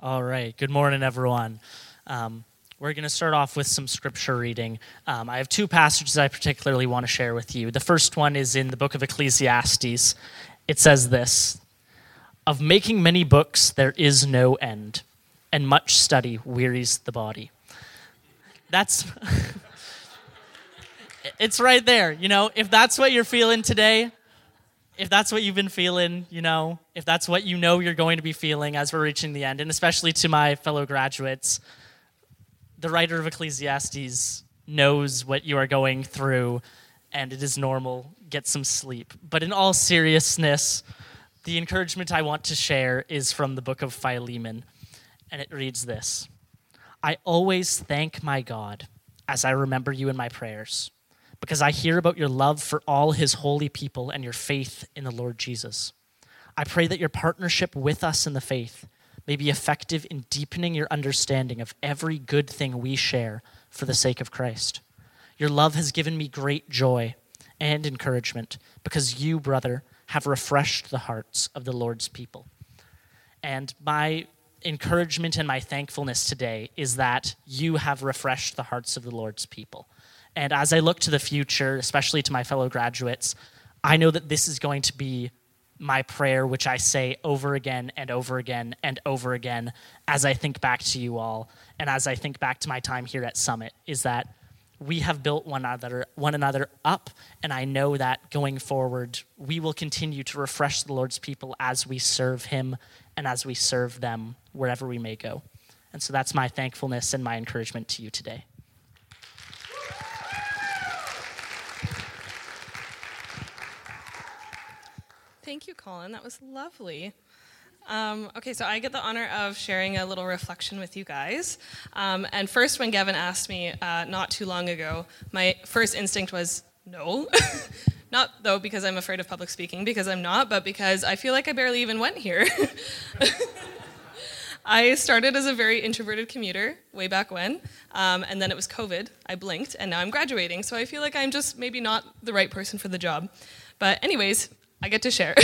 All right. Good morning, everyone. Um, we're going to start off with some scripture reading. Um, I have two passages I particularly want to share with you. The first one is in the book of Ecclesiastes. It says this Of making many books, there is no end, and much study wearies the body. That's. it's right there. You know, if that's what you're feeling today, if that's what you've been feeling, you know, if that's what you know you're going to be feeling as we're reaching the end, and especially to my fellow graduates, the writer of Ecclesiastes knows what you are going through, and it is normal. Get some sleep. But in all seriousness, the encouragement I want to share is from the book of Philemon, and it reads this I always thank my God as I remember you in my prayers because I hear about your love for all his holy people and your faith in the Lord Jesus. I pray that your partnership with us in the faith may be effective in deepening your understanding of every good thing we share for the sake of Christ. Your love has given me great joy and encouragement because you, brother, have refreshed the hearts of the Lord's people. And my encouragement and my thankfulness today is that you have refreshed the hearts of the Lord's people. And as I look to the future, especially to my fellow graduates, I know that this is going to be my prayer, which I say over again and over again and over again as I think back to you all and as I think back to my time here at Summit, is that we have built one another, one another up, and I know that going forward, we will continue to refresh the Lord's people as we serve Him and as we serve them wherever we may go. And so that's my thankfulness and my encouragement to you today. Thank you, Colin. That was lovely. Um, okay, so I get the honor of sharing a little reflection with you guys. Um, and first, when Gavin asked me uh, not too long ago, my first instinct was no. not though because I'm afraid of public speaking, because I'm not, but because I feel like I barely even went here. I started as a very introverted commuter way back when, um, and then it was COVID. I blinked, and now I'm graduating, so I feel like I'm just maybe not the right person for the job. But, anyways, I get to share.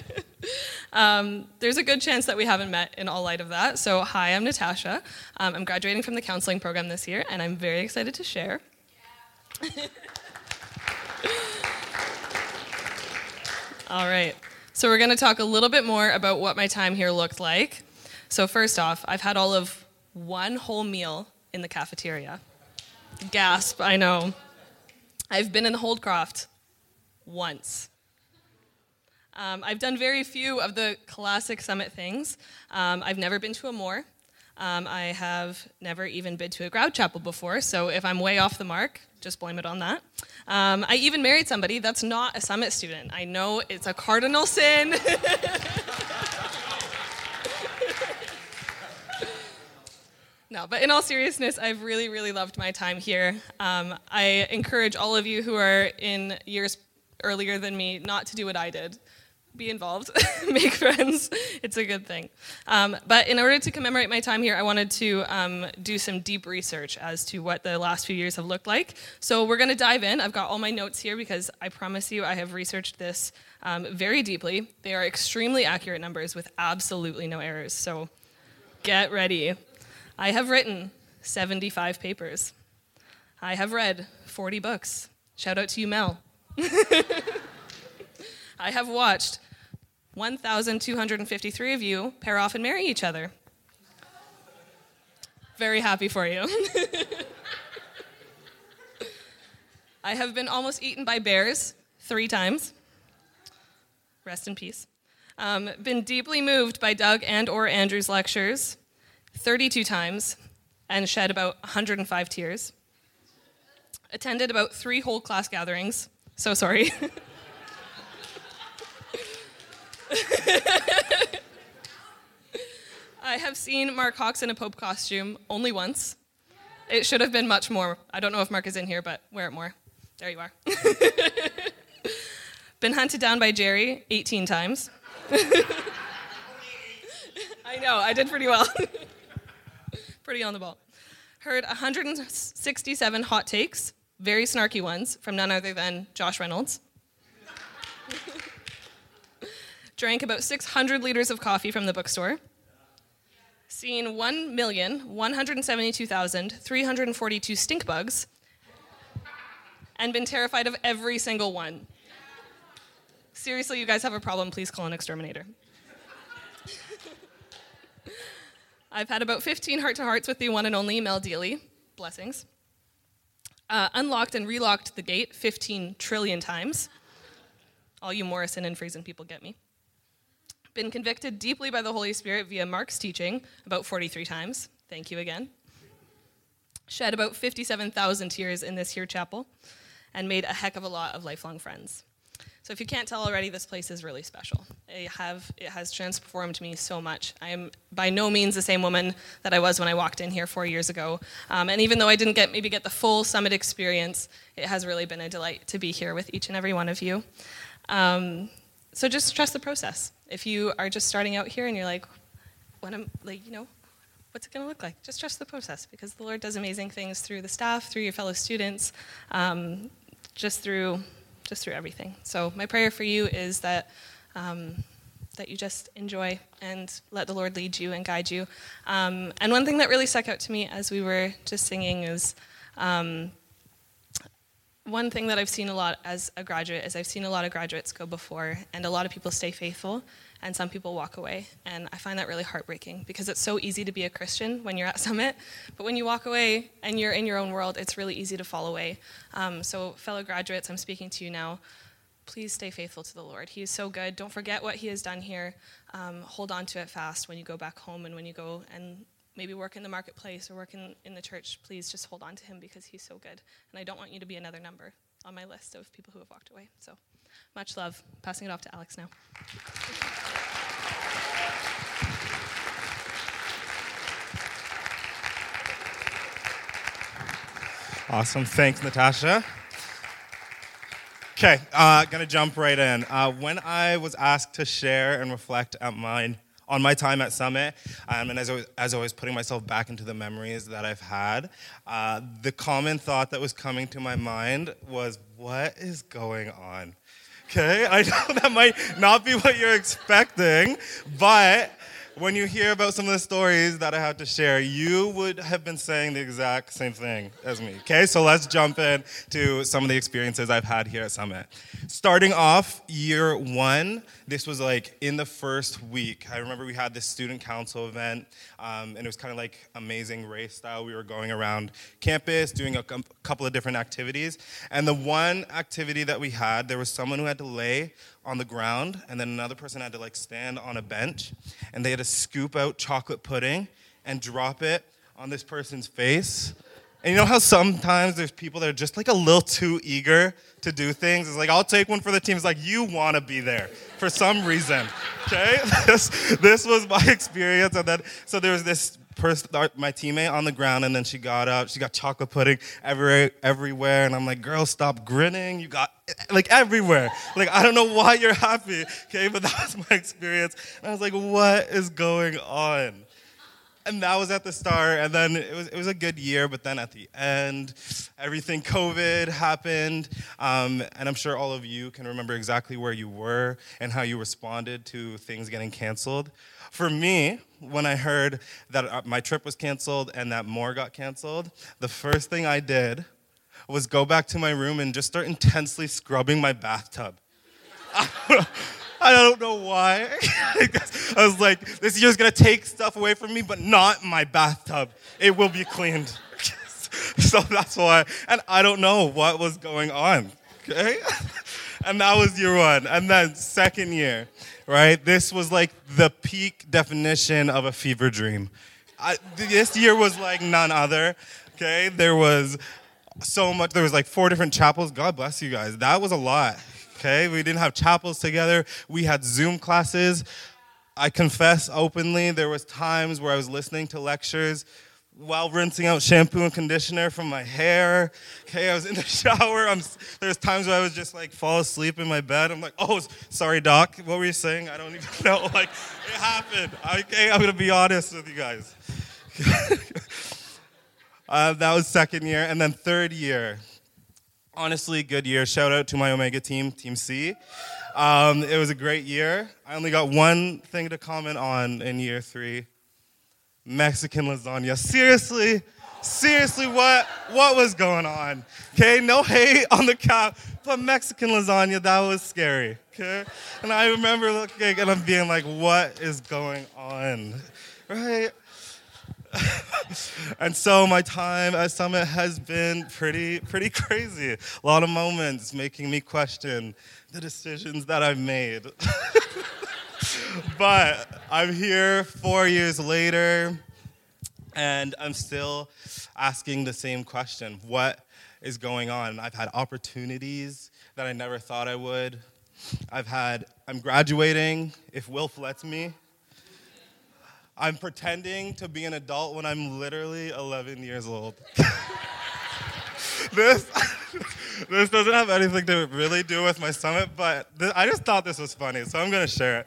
um, there's a good chance that we haven't met in all light of that. So, hi, I'm Natasha. Um, I'm graduating from the counseling program this year, and I'm very excited to share. all right. So, we're going to talk a little bit more about what my time here looked like. So, first off, I've had all of one whole meal in the cafeteria. Gasp, I know. I've been in Holdcroft once. Um, I've done very few of the classic summit things. Um, I've never been to a Moore. Um, I have never even been to a Grad Chapel before, so if I'm way off the mark, just blame it on that. Um, I even married somebody that's not a summit student. I know it's a cardinal sin. No, but in all seriousness, I've really, really loved my time here. Um, I encourage all of you who are in years earlier than me not to do what I did be involved, make friends. It's a good thing. Um, but in order to commemorate my time here, I wanted to um, do some deep research as to what the last few years have looked like. So we're going to dive in. I've got all my notes here because I promise you I have researched this um, very deeply. They are extremely accurate numbers with absolutely no errors. So get ready. I have written 75 papers. I have read 40 books. Shout out to you, Mel. I have watched 1,253 of you pair off and marry each other. Very happy for you. I have been almost eaten by bears three times. Rest in peace. Um, been deeply moved by Doug and or Andrew's lectures 32 times and shed about 105 tears. Attended about three whole class gatherings. So sorry. I have seen Mark Hawks in a Pope costume only once. It should have been much more. I don't know if Mark is in here, but wear it more. There you are. been hunted down by Jerry 18 times. I know, I did pretty well. pretty on the ball. Heard 167 hot takes, very snarky ones, from none other than Josh Reynolds. Drank about 600 liters of coffee from the bookstore, seen 1,172,342 stink bugs and been terrified of every single one. Seriously, you guys have a problem, please call an exterminator. I've had about 15 heart to hearts with the one and only Mel Deeley. Blessings. Uh, unlocked and relocked the gate 15 trillion times. All you Morrison and Friesen people get me. Been convicted deeply by the Holy Spirit via Mark's teaching about 43 times. Thank you again. Shed about 57,000 tears in this here chapel and made a heck of a lot of lifelong friends. So if you can't tell already, this place is really special. I have, it has transformed me so much. I am by no means the same woman that I was when I walked in here four years ago. Um, and even though I didn't get maybe get the full summit experience, it has really been a delight to be here with each and every one of you. Um, so just trust the process. If you are just starting out here and you're like, what am like, you know, what's it going to look like? Just trust the process because the Lord does amazing things through the staff, through your fellow students, um, just through just through everything. So my prayer for you is that um, that you just enjoy and let the Lord lead you and guide you. Um, and one thing that really stuck out to me as we were just singing is. One thing that I've seen a lot as a graduate is I've seen a lot of graduates go before, and a lot of people stay faithful, and some people walk away. And I find that really heartbreaking because it's so easy to be a Christian when you're at Summit, but when you walk away and you're in your own world, it's really easy to fall away. Um, so, fellow graduates, I'm speaking to you now. Please stay faithful to the Lord. He is so good. Don't forget what He has done here. Um, hold on to it fast when you go back home and when you go and maybe work in the marketplace or work in, in the church. Please just hold on to Him because He's so good. And I don't want you to be another number on my list of people who have walked away. So, much love. Passing it off to Alex now. Awesome. Thanks, Natasha. Okay, uh, gonna jump right in. Uh, when I was asked to share and reflect at mine on my time at Summit, um, and as I, was, as I was putting myself back into the memories that I've had, uh, the common thought that was coming to my mind was, "What is going on?" Okay, I know that might not be what you're expecting, but when you hear about some of the stories that I had to share, you would have been saying the exact same thing as me. Okay, so let's jump in to some of the experiences I've had here at Summit. Starting off year one, this was like in the first week. I remember we had this student council event, um, and it was kind of like amazing race style. We were going around campus doing a couple of different activities. And the one activity that we had, there was someone who had to lay on the ground, and then another person had to like stand on a bench, and they had to scoop out chocolate pudding and drop it on this person's face. And you know how sometimes there's people that are just like a little too eager to do things? It's like, I'll take one for the team. It's like, you want to be there for some reason. Okay? this, this was my experience. And then, so there was this person, my teammate on the ground, and then she got up. She got chocolate pudding everywhere, everywhere. And I'm like, girl, stop grinning. You got eh, like everywhere. Like, I don't know why you're happy, okay? But that was my experience. And I was like, what is going on? And that was at the start, and then it was, it was a good year, but then at the end, everything COVID happened. Um, and I'm sure all of you can remember exactly where you were and how you responded to things getting canceled. For me, when I heard that uh, my trip was canceled and that more got canceled, the first thing I did was go back to my room and just start intensely scrubbing my bathtub. I don't know why. I was like, this year's gonna take stuff away from me, but not my bathtub. It will be cleaned. so that's why. And I don't know what was going on. Okay? and that was year one. And then second year, right? This was like the peak definition of a fever dream. I, this year was like none other. Okay? There was so much. There was like four different chapels. God bless you guys. That was a lot. Okay, we didn't have chapels together. We had Zoom classes. I confess openly, there was times where I was listening to lectures while rinsing out shampoo and conditioner from my hair. Okay, I was in the shower. I'm, there's times where I was just like fall asleep in my bed. I'm like, oh, sorry, doc. What were you saying? I don't even know. Like, it happened. Okay, I'm gonna be honest with you guys. Uh, that was second year. And then third year, honestly, good year. Shout out to my Omega team, Team C. Um, it was a great year. I only got one thing to comment on in year three Mexican lasagna. Seriously, seriously, what what was going on? Okay, no hate on the cow, but Mexican lasagna, that was scary. Okay, and I remember looking and I'm being like, what is going on, right? and so my time at Summit has been pretty pretty crazy. A lot of moments making me question the decisions that I've made. but I'm here four years later, and I'm still asking the same question What is going on? I've had opportunities that I never thought I would. I've had, I'm graduating, if Wilf lets me. I'm pretending to be an adult when I'm literally 11 years old. this, this doesn't have anything to really do with my summit, but th- I just thought this was funny, so I'm gonna share it.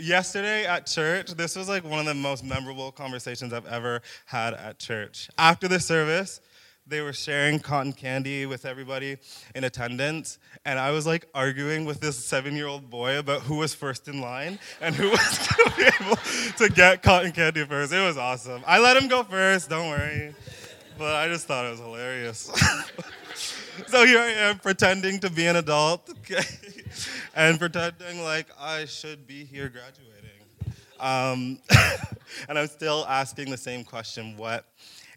Yesterday at church, this was like one of the most memorable conversations I've ever had at church. After the service, they were sharing cotton candy with everybody in attendance, and I was like arguing with this seven year old boy about who was first in line and who was gonna be able to get cotton candy first. It was awesome. I let him go first, don't worry. But I just thought it was hilarious. so here I am pretending to be an adult okay? and pretending like I should be here graduating. Um, and I'm still asking the same question what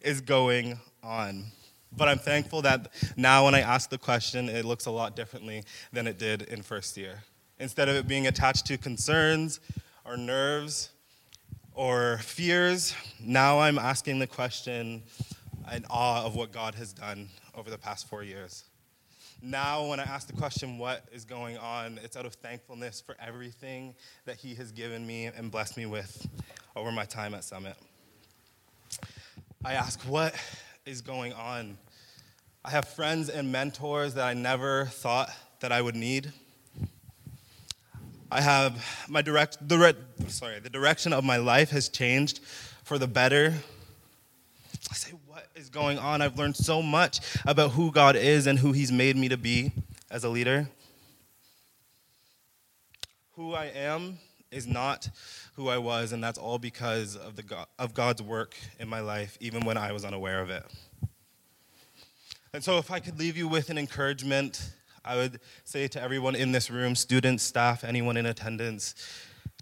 is going on? But I'm thankful that now when I ask the question, it looks a lot differently than it did in first year. Instead of it being attached to concerns or nerves or fears, now I'm asking the question in awe of what God has done over the past four years. Now, when I ask the question, what is going on, it's out of thankfulness for everything that He has given me and blessed me with over my time at Summit. I ask, what is going on? I have friends and mentors that I never thought that I would need. I have my direct, direct sorry, the direction of my life has changed for the better. I say, what is going on? I've learned so much about who God is and who He's made me to be as a leader. Who I am is not who I was, and that's all because of, the God, of God's work in my life, even when I was unaware of it. And so, if I could leave you with an encouragement, I would say to everyone in this room, students, staff, anyone in attendance,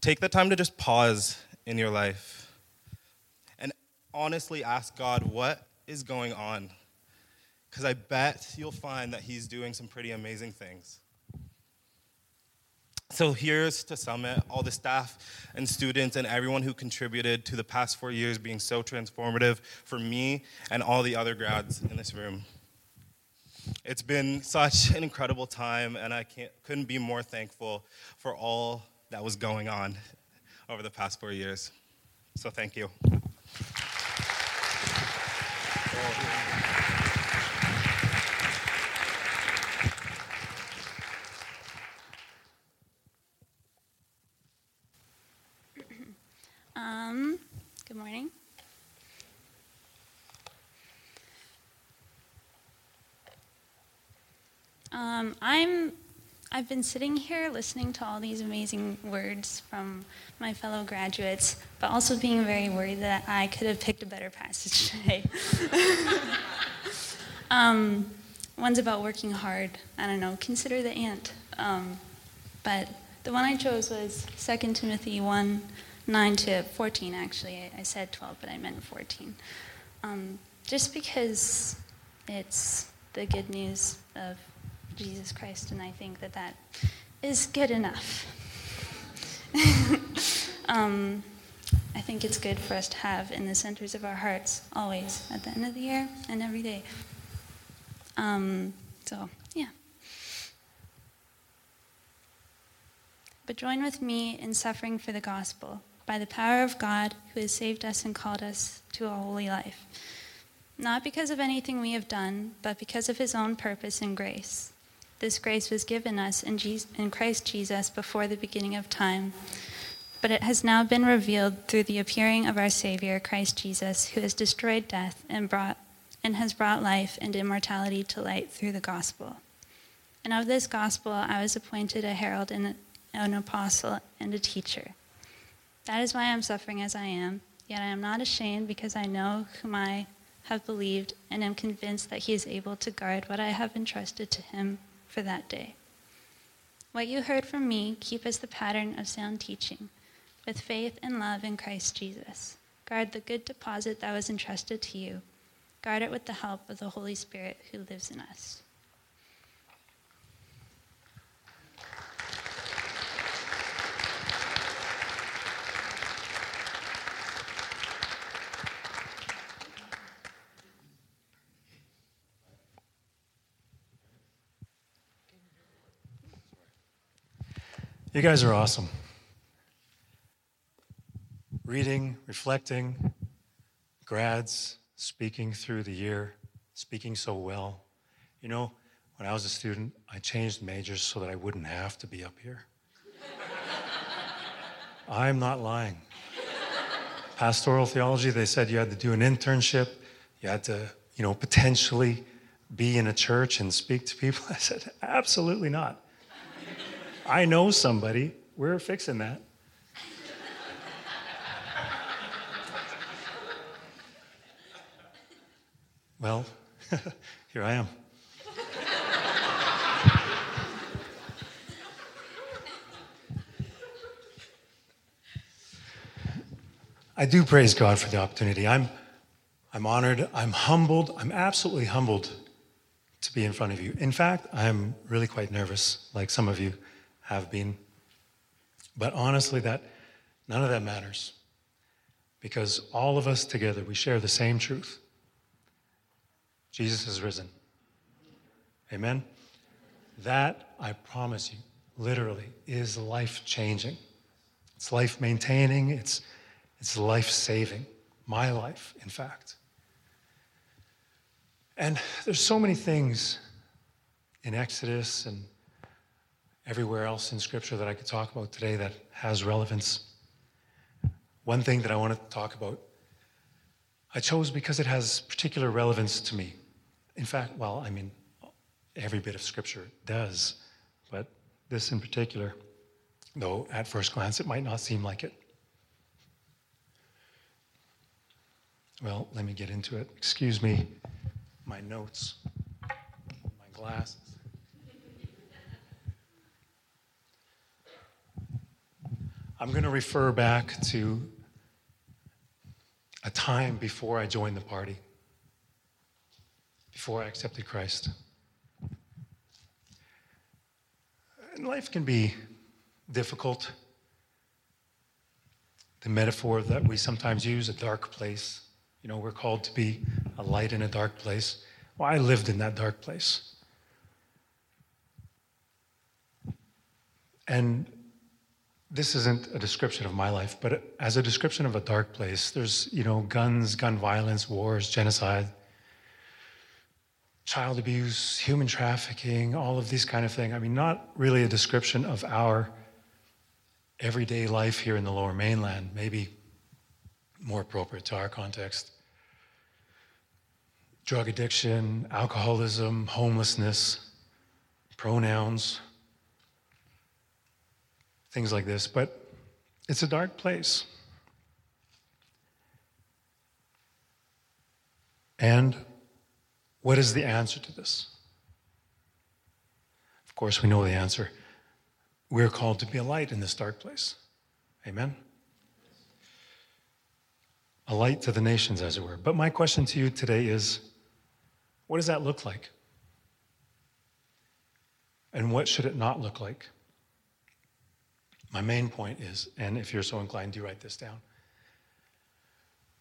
take the time to just pause in your life and honestly ask God, what is going on? Because I bet you'll find that He's doing some pretty amazing things. So here's to Summit, all the staff and students and everyone who contributed to the past four years being so transformative for me and all the other grads in this room. It's been such an incredible time, and I couldn't be more thankful for all that was going on over the past four years. So thank you. Um, good morning. I'm. I've been sitting here listening to all these amazing words from my fellow graduates, but also being very worried that I could have picked a better passage today. um, one's about working hard. I don't know. Consider the ant. Um, but the one I chose was 2 Timothy 1 9 to 14, actually. I, said 12, but I meant 14. Um, just because it's the good news of Jesus Christ, and I think that that is good enough. um, I think it's good for us to have in the centers of our hearts always at the end of the year and every day. Um, so, yeah. But join with me in suffering for the gospel by the power of God who has saved us and called us to a holy life. Not because of anything we have done, but because of his own purpose and grace. This grace was given us in, Jesus, in Christ Jesus before the beginning of time, but it has now been revealed through the appearing of our Savior, Christ Jesus, who has destroyed death and, brought, and has brought life and immortality to light through the gospel. And of this gospel I was appointed a herald and an apostle and a teacher. That is why I'm suffering as I am, Yet I am not ashamed because I know whom I have believed and am convinced that he is able to guard what I have entrusted to him for that day. What you heard from me, keep as the pattern of sound teaching, with faith and love in Christ Jesus. Guard the good deposit that was entrusted to you. Guard it with the help of the Holy Spirit who lives in us. You guys are awesome. Reading, reflecting, grads, speaking through the year, speaking so well. You know, when I was a student, I changed majors so that I wouldn't have to be up here. I'm not lying. Pastoral theology, they said you had to do an internship, you had to, you know, potentially be in a church and speak to people. I said, absolutely not. I know somebody. We're fixing that. well, here I am. I do praise God for the opportunity. I'm, I'm honored, I'm humbled, I'm absolutely humbled to be in front of you. In fact, I'm really quite nervous, like some of you have been. But honestly, that none of that matters. Because all of us together, we share the same truth. Jesus is risen. Amen? That, I promise you, literally is life changing. It's life maintaining, it's, it's life saving. My life, in fact. And there's so many things in Exodus and everywhere else in Scripture that I could talk about today that has relevance. One thing that I want to talk about, I chose because it has particular relevance to me. In fact, well, I mean, every bit of Scripture does, but this in particular, though at first glance it might not seem like it. Well, let me get into it. Excuse me, my notes, my glasses. I'm going to refer back to a time before I joined the party, before I accepted Christ. And life can be difficult. The metaphor that we sometimes use, a dark place, you know, we're called to be a light in a dark place. Well, I lived in that dark place. And this isn't a description of my life, but as a description of a dark place, there's, you know, guns, gun violence, wars, genocide, child abuse, human trafficking, all of these kind of things. I mean, not really a description of our everyday life here in the lower mainland, maybe more appropriate to our context. Drug addiction, alcoholism, homelessness, pronouns, things like this, but it's a dark place. And what is the answer to this? Of course, we know the answer. We're called to be a light in this dark place. Amen? A light to the nations, as it were. But my question to you today is what does that look like? And what should it not look like? My main point is, and if you're so inclined, do write this down,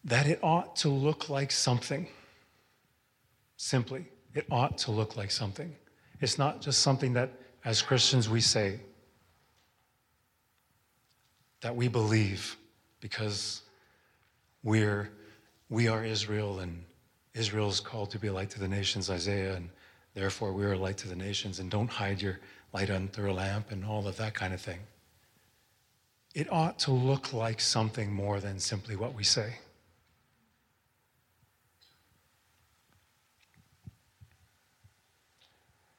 that it ought to look like something. Simply, it ought to look like something. It's not just something that, as Christians, we say, that we believe because we're, we are Israel and Israel is called to be a light to the nations, Isaiah, and therefore we are a light to the nations, and don't hide your light under a lamp and all of that kind of thing it ought to look like something more than simply what we say.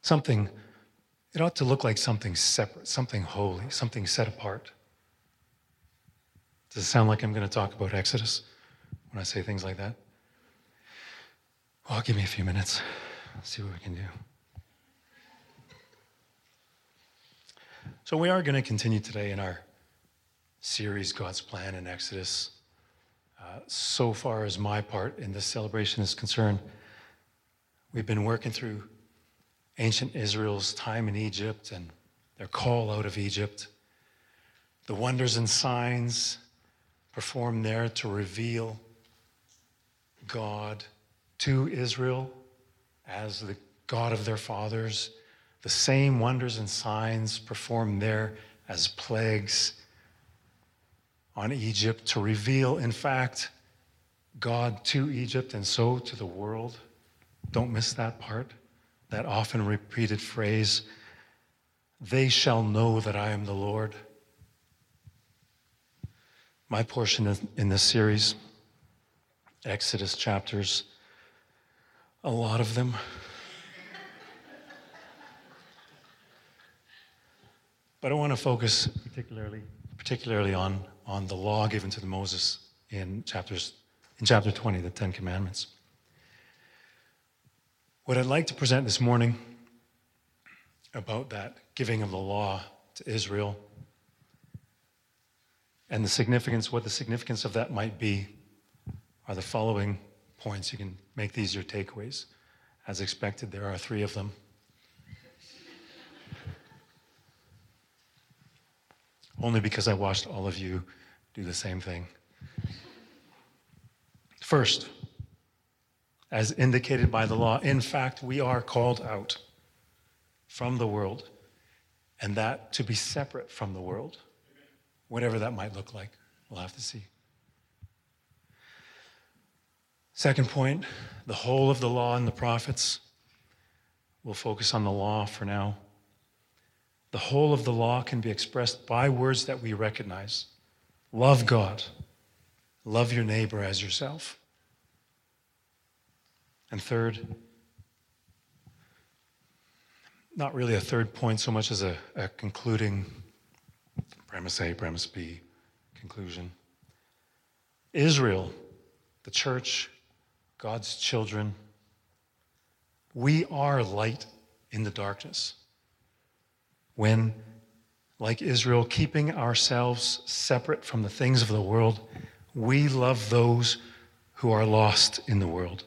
Something, it ought to look like something separate, something holy, something set apart. Does it sound like I'm going to talk about Exodus? when I say things like that? Well, give me a few minutes. Let's see what we can do. So, we are going to continue today in our series, God's Plan in Exodus. Uh, so far as my part in this celebration is concerned, we've been working through ancient Israel's time in Egypt and their call out of Egypt, the wonders and signs performed there to reveal God to Israel as the God of their fathers, the same wonders and signs performed there as plagues on Egypt to reveal, in fact, God to Egypt and so to the world. Don't miss that part, that often repeated phrase they shall know that I am the Lord. My portion in this series, Exodus chapters, a lot of them. but I want to focus particularly, particularly on, on the law given to Moses in chapters in chapter 20, the Ten Commandments. What I'd like to present this morning about that giving of the law to Israel and the significance, what the significance of that might be, are the following points. You can make these your takeaways. As expected, there are three of them. Only because I watched all of you do the same thing. First, as indicated by the law, in fact, we are called out from the world, and that to be separate from the world, whatever that might look like. We'll have to see. Second point the whole of the law and the prophets. We'll focus on the law for now. The whole of the law can be expressed by words that we recognize love God, love your neighbor as yourself. And third, not really a third point so much as a, a concluding premise A, premise B, conclusion. Israel, the church, God's children, we are light in the darkness. When, like Israel, keeping ourselves separate from the things of the world, we love those who are lost in the world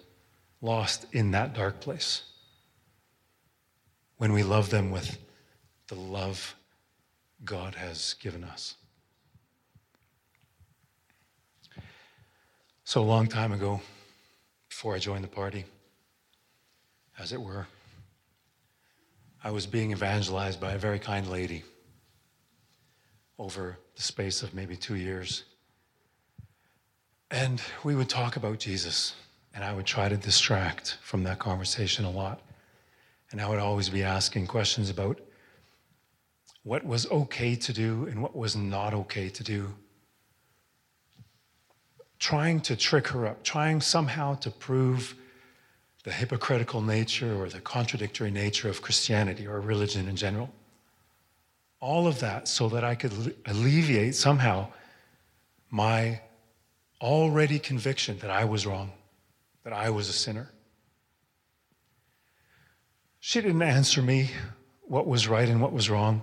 lost in that dark place. When we love them with the love God has given us. So, a long time ago, before I joined the party, as it were, I was being evangelized by a very kind lady over the space of maybe two years. And we would talk about Jesus and I would try to distract from that conversation a lot. And I would always be asking questions about what was okay to do and what was not okay to do. Trying to trick her up, trying somehow to prove the hypocritical nature or the contradictory nature of Christianity or religion in general. All of that so that I could alleviate somehow my already conviction that I was wrong that I was a sinner. She didn't answer me what was right and what was wrong.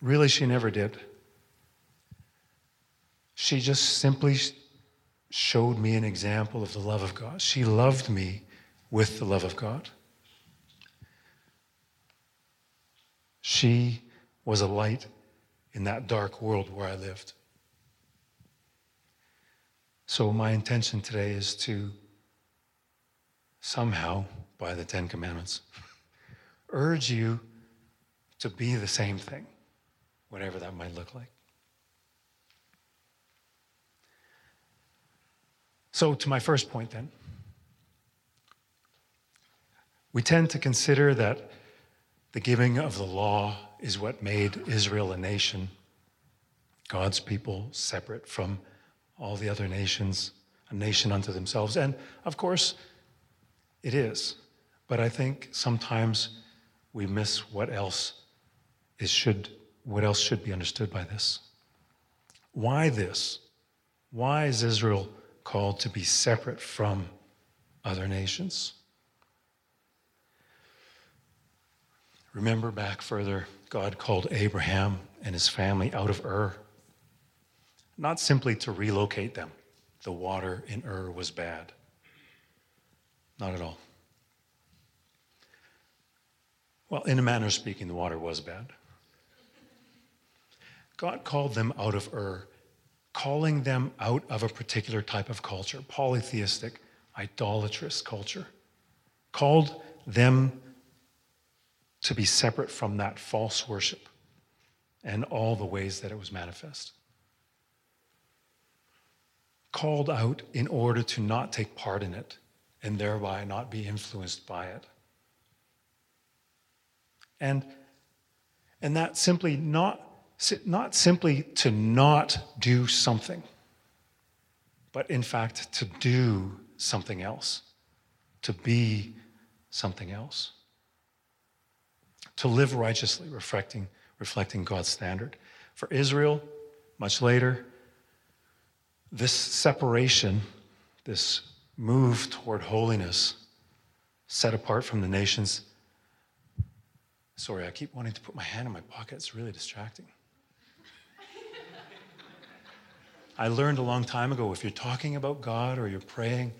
Really, she never did. She just simply showed me an example of the love of God. She loved me with the love of God. She was a light in that dark world where I lived. So, my intention today is to somehow by the Ten Commandments, urge you to be the same thing, whatever that might look like. So, to my first point, then, we tend to consider that the giving of the law is what made Israel a nation, God's people separate from all the other nations, a nation unto themselves. And of course, it is. But I think sometimes we miss what else is should what else should be understood by this. Why this? Why is Israel called to be separate from other nations. Remember back further, God called Abraham and his family out of Ur, not simply to relocate them. The water in Ur was bad. Not at all. Well, in a manner of speaking, the water was bad. God called them out of Ur, calling them out of a particular type of culture, polytheistic, idolatrous culture. Called them to be separate from that false worship and all the ways that it was manifest. Called out in order to not take part in it and thereby not be influenced by it. And, and that simply not, not simply to not do something, but in fact to do something else, to be something else, to live righteously, reflecting, reflecting God's standard. For Israel, much later, this separation, this move toward holiness, set apart from the nations. Sorry, I keep wanting to put my hand in my pocket. It's really distracting. I learned a long time ago if you're talking about God or you're praying,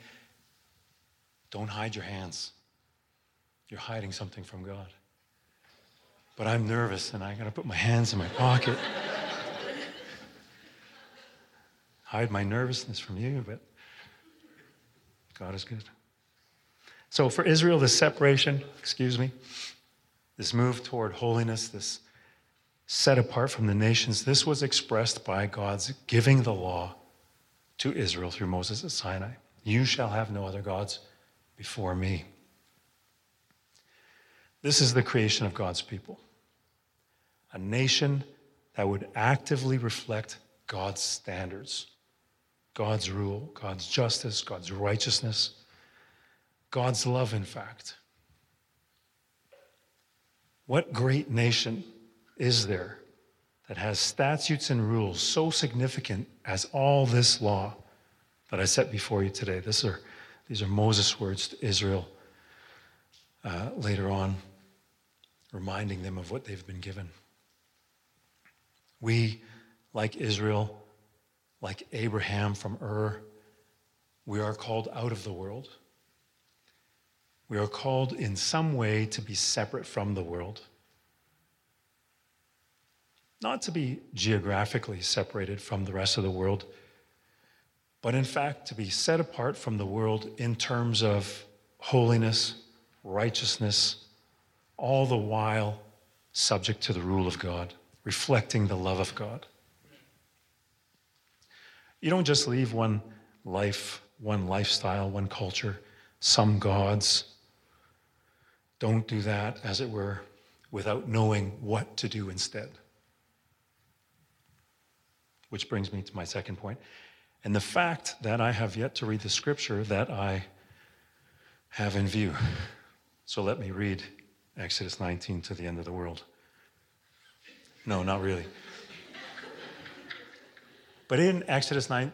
don't hide your hands. You're hiding something from God. But I'm nervous and I gotta put my hands in my pocket. hide my nervousness from you, but God is good. So for Israel, this separation, excuse me, this move toward holiness, this set apart from the nations, this was expressed by God's giving the law to Israel through Moses at Sinai. You shall have no other gods before me. This is the creation of God's people a nation that would actively reflect God's standards. God's rule, God's justice, God's righteousness, God's love, in fact. What great nation is there that has statutes and rules so significant as all this law that I set before you today? This are, these are Moses' words to Israel uh, later on, reminding them of what they've been given. We, like Israel, like Abraham from Ur, we are called out of the world. We are called in some way to be separate from the world. Not to be geographically separated from the rest of the world, but in fact to be set apart from the world in terms of holiness, righteousness, all the while subject to the rule of God, reflecting the love of God. You don't just leave one life, one lifestyle, one culture, some gods. Don't do that, as it were, without knowing what to do instead. Which brings me to my second point. And the fact that I have yet to read the scripture that I have in view. So let me read Exodus 19 to the end of the world. No, not really. But in Exodus 9,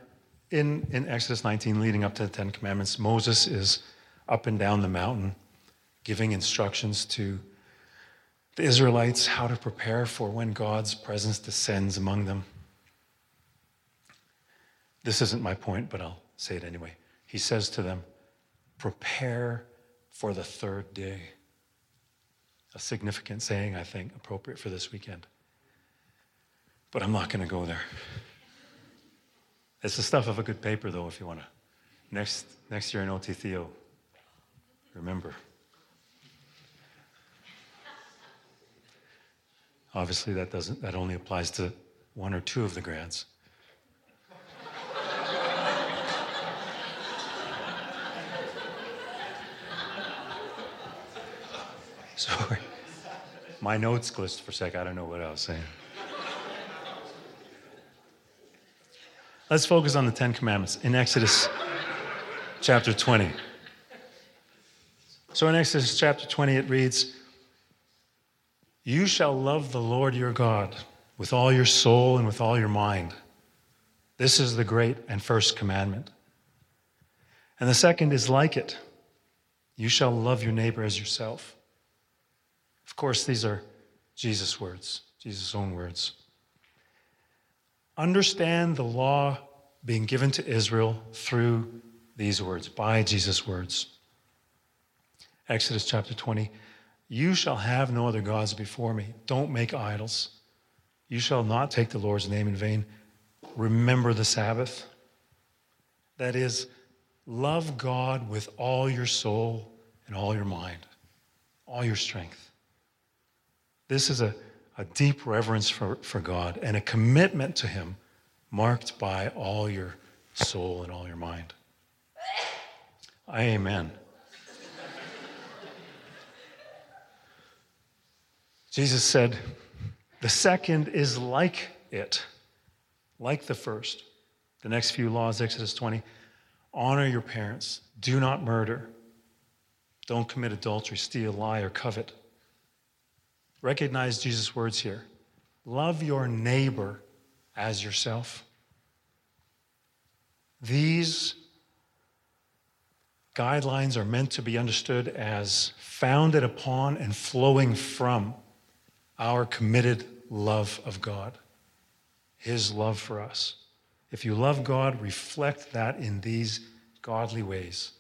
in, in Exodus 19, leading up to the Ten Commandments, Moses is up and down the mountain giving instructions to the Israelites how to prepare for when God's presence descends among them. This isn't my point, but I'll say it anyway. He says to them, Prepare for the third day. A significant saying, I think, appropriate for this weekend. But I'm not going to go there. It's the stuff of a good paper, though, if you want to. Next, next year in OT Theo, remember. Obviously, that doesn't. That only applies to one or two of the grads. Sorry, my notes glitched for a sec. I don't know what I was saying. Let's focus on the Ten Commandments in Exodus chapter 20. So in Exodus chapter 20, it reads, You shall love the Lord your God with all your soul and with all your mind. This is the great and first commandment. And the second is like it you shall love your neighbor as yourself. Of course, these are Jesus' words, Jesus' own words. Understand the law being given to Israel through these words, by Jesus' words. Exodus chapter 20 You shall have no other gods before me. Don't make idols. You shall not take the Lord's name in vain. Remember the Sabbath. That is, love God with all your soul and all your mind, all your strength. This is a, a deep reverence for, for God and a commitment to Him marked by all your soul and all your mind. Amen. Jesus said, The second is like it, like the first. The next few laws, Exodus 20 honor your parents, do not murder, don't commit adultery, steal, lie, or covet. Recognize Jesus' words here love your neighbor as yourself. These guidelines are meant to be understood as founded upon and flowing from our committed love of God, His love for us. If you love God, reflect that in these godly ways.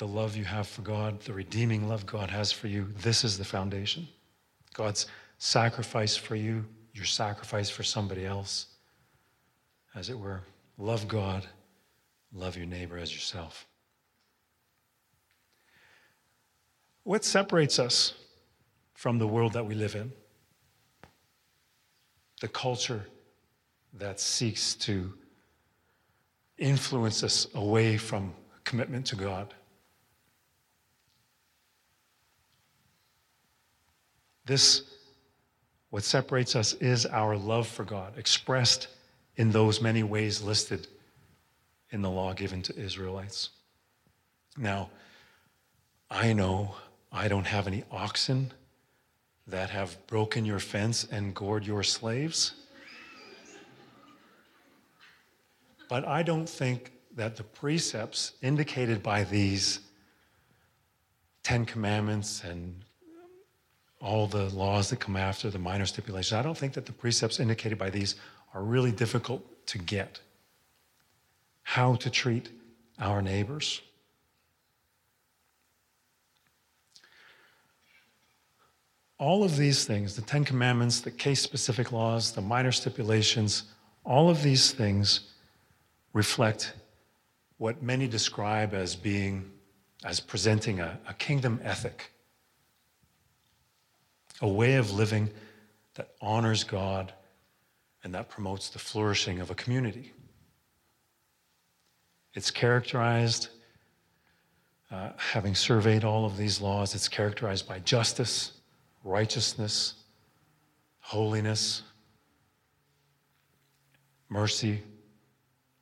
The love you have for God, the redeeming love God has for you, this is the foundation. God's sacrifice for you, your sacrifice for somebody else, as it were. Love God, love your neighbor as yourself. What separates us from the world that we live in? The culture that seeks to influence us away from commitment to God. This, what separates us, is our love for God, expressed in those many ways listed in the law given to Israelites. Now, I know I don't have any oxen that have broken your fence and gored your slaves. But I don't think that the precepts indicated by these Ten Commandments and all the laws that come after the minor stipulations, I don't think that the precepts indicated by these are really difficult to get. How to treat our neighbors. All of these things, the Ten Commandments, the case specific laws, the minor stipulations, all of these things reflect what many describe as being, as presenting a, a kingdom ethic, a way of living that honors God and that promotes the flourishing of a community. It's characterized, uh, having surveyed all of these laws, it's characterized by justice righteousness, holiness, mercy,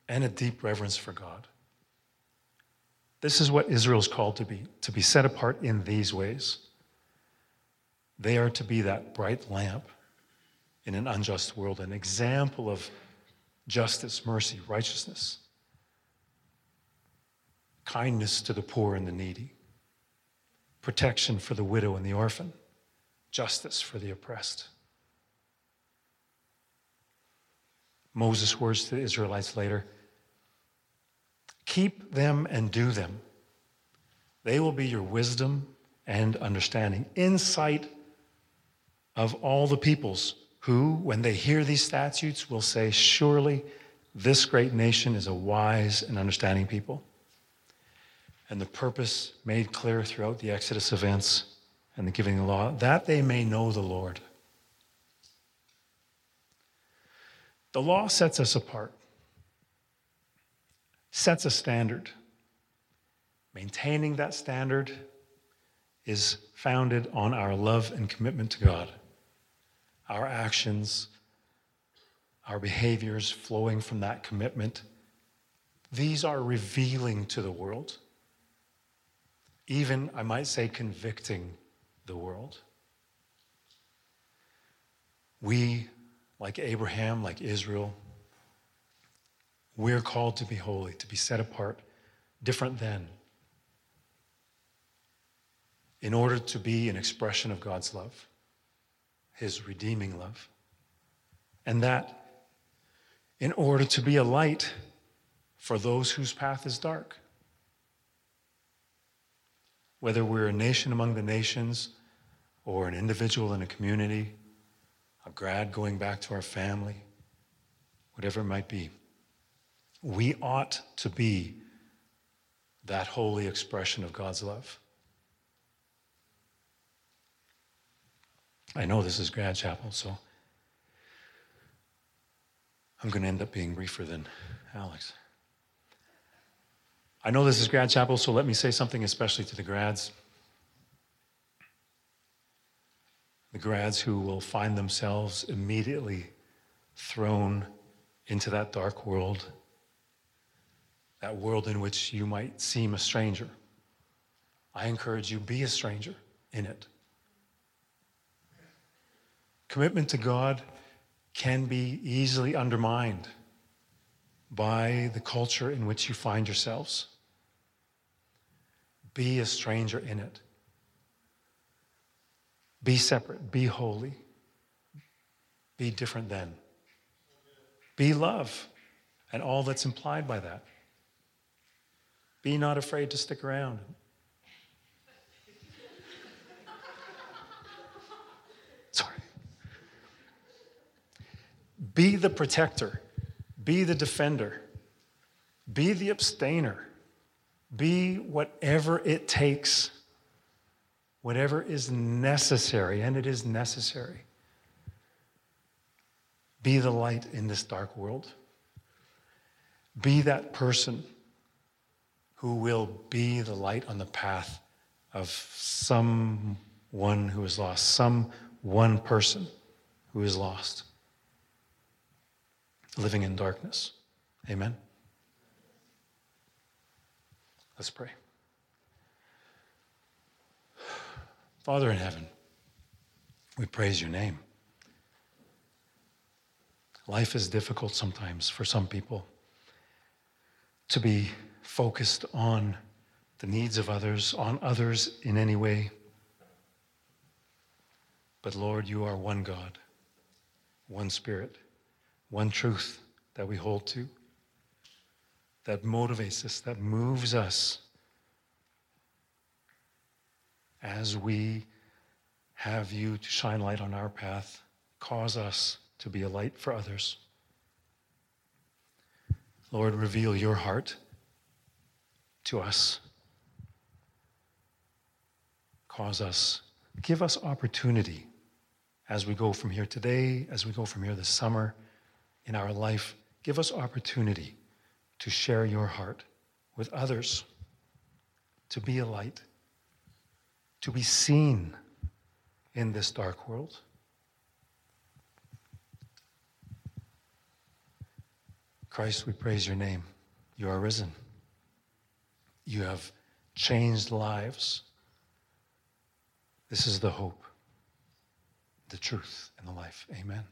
and a deep reverence for God. This is what Israel's is called to be, to be set apart in these ways. They are to be that bright lamp in an unjust world, an example of justice, mercy, righteousness, kindness to the poor and the needy, protection for the widow and the orphan justice for the oppressed. Moses' words to the Israelites later keep them and do them. They will be your wisdom and understanding, insight of all the peoples who, when they hear these statutes, will say, Surely this great nation is a wise and understanding people. And the purpose made clear throughout the Exodus events and the giving of the law, that they may know the Lord. The law sets us apart, sets a standard. Maintaining that standard is founded on our love and commitment to God. Our actions, our behaviors flowing from that commitment, these are revealing to the world. Even, I might say, convicting the world. We like Abraham, like Israel. We're called to be holy, to be set apart, different than, in order to be an expression of God's love, His redeeming love. And that in order to be a light for those whose path is dark. Whether we're a nation among the nations or an individual in a community, a grad going back to our family, whatever it might be, we ought to be that holy expression of God's love. I know this is grad chapel, so I'm going to end up being briefer than Alex. I know this is grad chapel, so let me say something especially to the grads. The grads who will find themselves immediately thrown into that dark world, that world in which you might seem a stranger. I encourage you, be a stranger in it. Commitment to God can be easily undermined by the culture in which you find yourselves. Be a stranger in it. Be separate. Be holy. Be different then. Be love and all that's implied by that. Be not afraid to stick around. Sorry. Be the protector. Be the defender. Be the abstainer. Be whatever it takes, whatever is necessary, and it is necessary. Be the light in this dark world. Be that person who will be the light on the path of someone who is lost, some one person who is lost, living in darkness. Amen. Let's pray. Father in heaven, we praise your name. Life is difficult sometimes for some people to be focused on the needs of others, on others in any way. But Lord, you are one God, one Spirit, one truth that we hold to that motivates us, that moves us as we have you to shine light on our path, cause us to be a light for others. Lord, reveal your heart to us. Cause us, give us opportunity as we go from here today, as we go from here this summer, in our life. Give us opportunity to share your heart with others, to be a light, to be seen in this dark world. Christ, we praise your name. You are risen. You have changed lives. This is the hope, the truth, and the life. Amen.